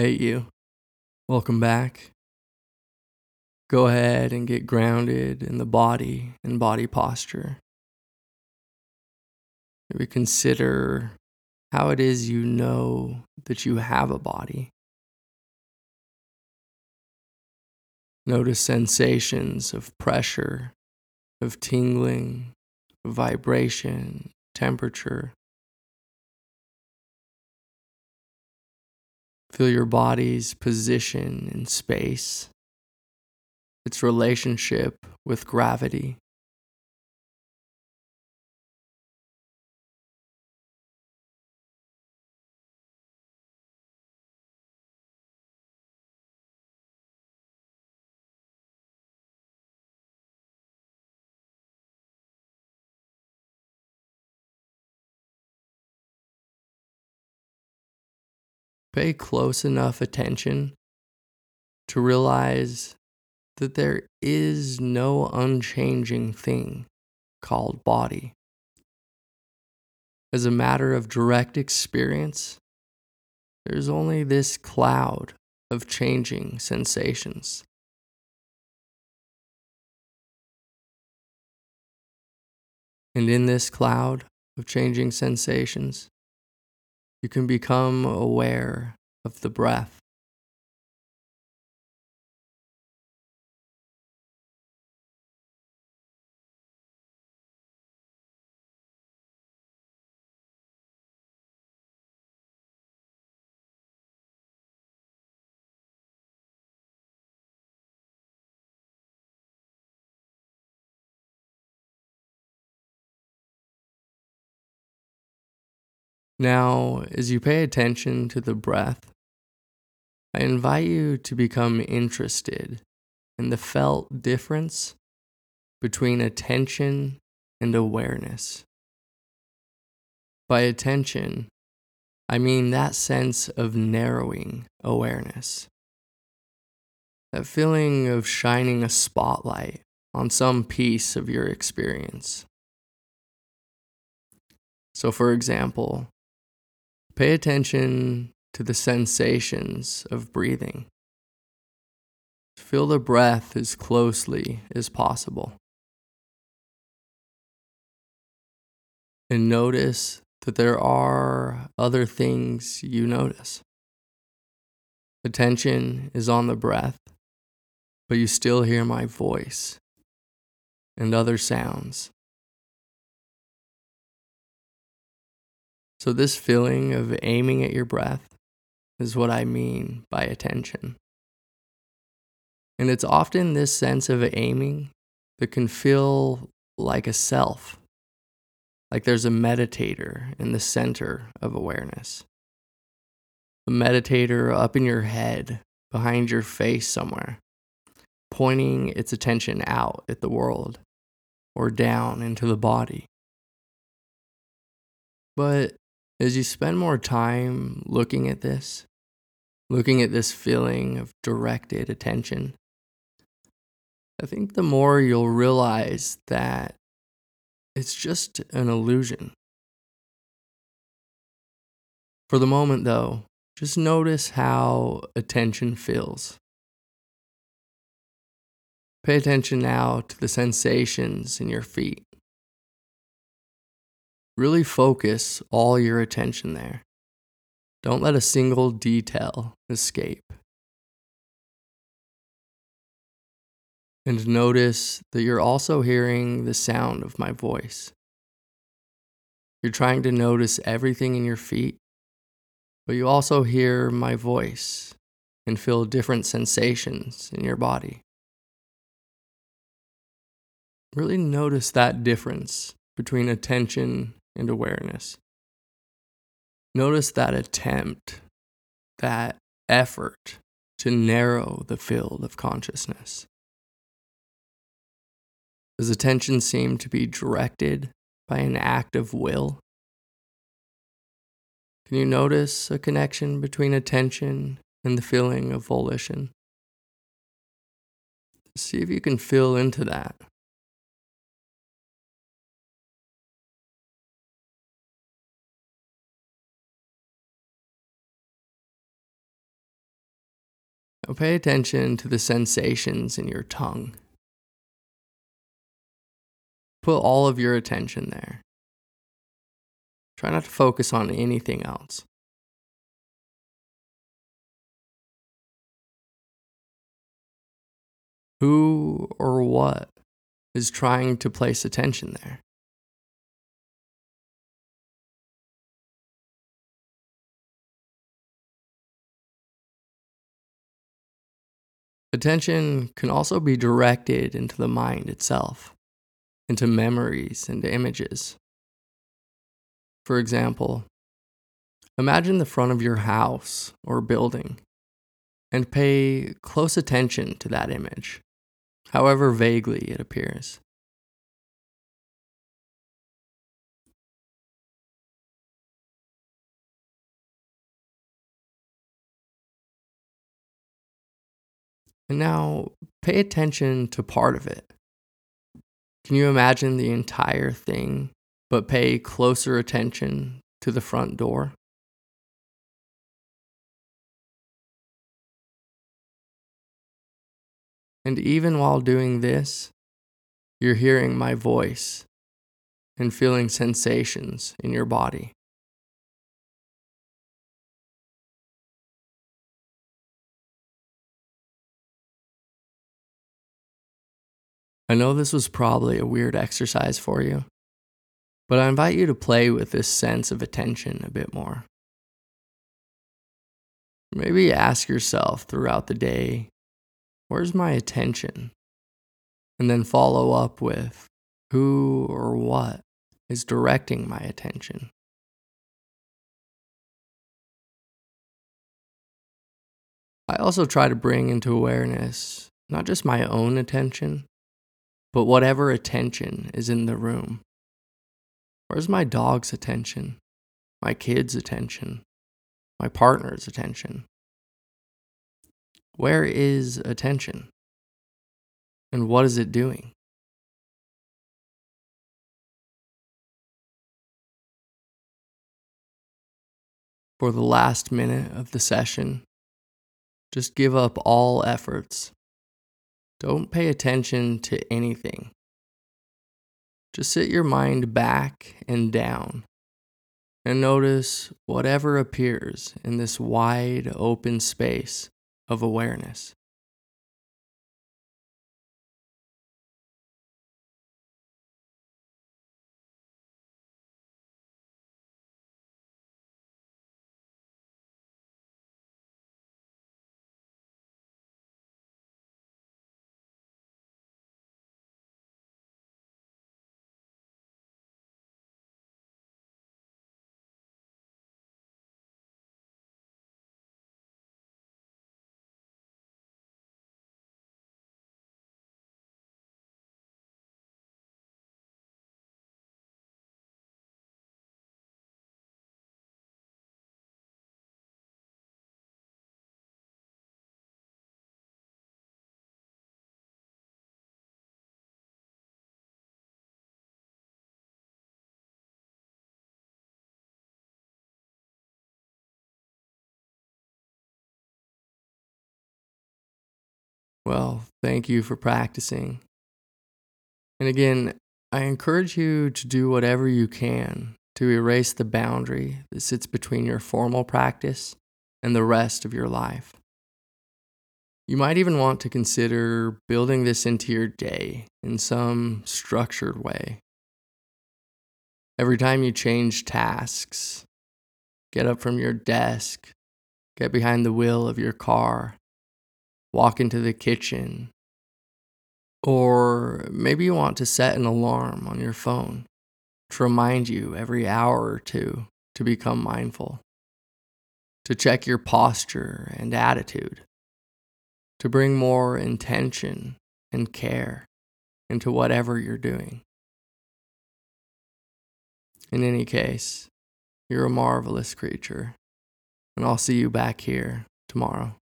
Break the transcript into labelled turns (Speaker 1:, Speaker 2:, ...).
Speaker 1: Hey, you. Welcome back. Go ahead and get grounded in the body and body posture. Maybe consider how it is you know that you have a body. Notice sensations of pressure, of tingling, vibration, temperature. Feel your body's position in space, its relationship with gravity. Pay close enough attention to realize that there is no unchanging thing called body. As a matter of direct experience, there's only this cloud of changing sensations. And in this cloud of changing sensations, you can become aware of the breath. Now, as you pay attention to the breath, I invite you to become interested in the felt difference between attention and awareness. By attention, I mean that sense of narrowing awareness. That feeling of shining a spotlight on some piece of your experience. So, for example, Pay attention to the sensations of breathing. Feel the breath as closely as possible. And notice that there are other things you notice. Attention is on the breath, but you still hear my voice and other sounds. So, this feeling of aiming at your breath is what I mean by attention. And it's often this sense of aiming that can feel like a self, like there's a meditator in the center of awareness. A meditator up in your head, behind your face somewhere, pointing its attention out at the world or down into the body. But as you spend more time looking at this, looking at this feeling of directed attention, I think the more you'll realize that it's just an illusion. For the moment, though, just notice how attention feels. Pay attention now to the sensations in your feet. Really focus all your attention there. Don't let a single detail escape. And notice that you're also hearing the sound of my voice. You're trying to notice everything in your feet, but you also hear my voice and feel different sensations in your body. Really notice that difference between attention and awareness. Notice that attempt, that effort to narrow the field of consciousness. Does attention seem to be directed by an act of will? Can you notice a connection between attention and the feeling of volition? See if you can feel into that. Now pay attention to the sensations in your tongue. Put all of your attention there. Try not to focus on anything else. Who or what is trying to place attention there? Attention can also be directed into the mind itself, into memories and images. For example, imagine the front of your house or building and pay close attention to that image, however vaguely it appears. And now pay attention to part of it. Can you imagine the entire thing, but pay closer attention to the front door? And even while doing this, you're hearing my voice and feeling sensations in your body. I know this was probably a weird exercise for you, but I invite you to play with this sense of attention a bit more. Maybe ask yourself throughout the day, where's my attention? And then follow up with who or what is directing my attention. I also try to bring into awareness not just my own attention, but whatever attention is in the room. Where's my dog's attention? My kid's attention? My partner's attention? Where is attention? And what is it doing? For the last minute of the session, just give up all efforts don't pay attention to anything. Just sit your mind back and down and notice whatever appears in this wide open space of awareness. Well, thank you for practicing. And again, I encourage you to do whatever you can to erase the boundary that sits between your formal practice and the rest of your life. You might even want to consider building this into your day in some structured way. Every time you change tasks, get up from your desk, get behind the wheel of your car, walk into the kitchen. Or maybe you want to set an alarm on your phone to remind you every hour or two to become mindful, to check your posture and attitude, to bring more intention and care into whatever you're doing. In any case, you're a marvelous creature, and I'll see you back here tomorrow.